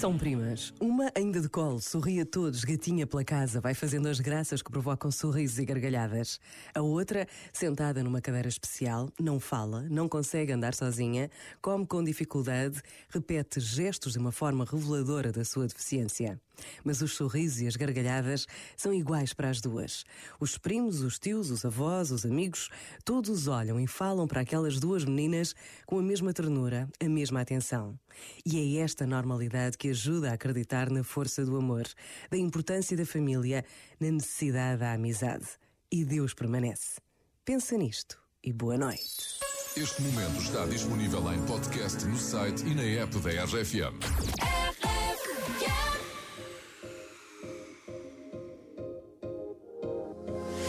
São primas. Uma ainda de colo, sorri a todos, gatinha pela casa, vai fazendo as graças que provocam sorrisos e gargalhadas. A outra, sentada numa cadeira especial, não fala, não consegue andar sozinha, come com dificuldade, repete gestos de uma forma reveladora da sua deficiência. Mas os sorrisos e as gargalhadas são iguais para as duas. Os primos, os tios, os avós, os amigos, todos olham e falam para aquelas duas meninas com a mesma ternura, a mesma atenção. E é esta normalidade que ajuda a acreditar na força do amor, da importância da família, na necessidade da amizade. E Deus permanece. Pensa nisto e boa noite. Este momento está disponível em podcast no site e na app da RFM.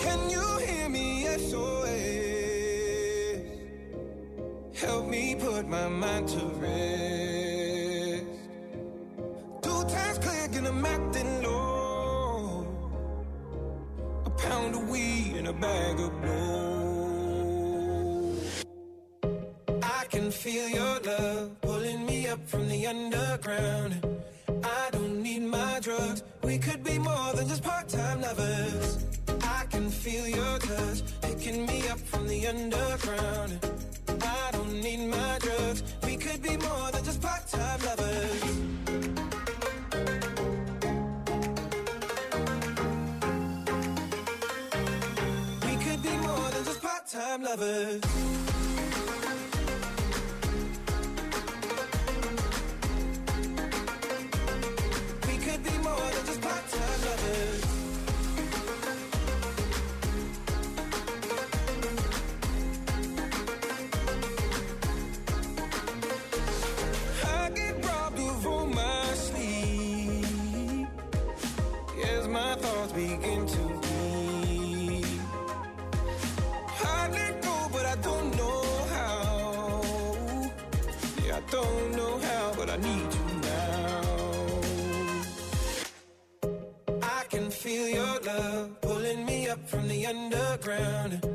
Can you hear me? SOS. Help me put my mind to rest. Pound of weed and a bag of blow. I can feel your love pulling me up from the underground. I don't need my drugs. We could be more than just part-time lovers. I can feel your touch picking me up from the underground. Part-time lovers. I don't know how, but I need you now. I can feel your love pulling me up from the underground.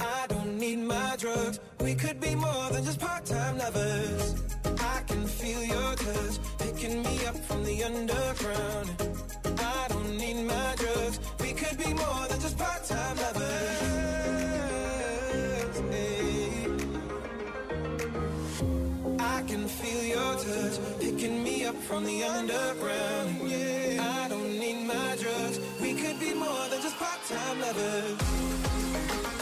I don't need my drugs. We could be more than just part-time lovers. I can feel your touch picking me up from the underground. I don't need my drugs. We could be more than just part-time lovers. Hey. I can feel your touch picking me up from the underground. Yeah, I don't need my drugs. We could be more than just part-time lovers.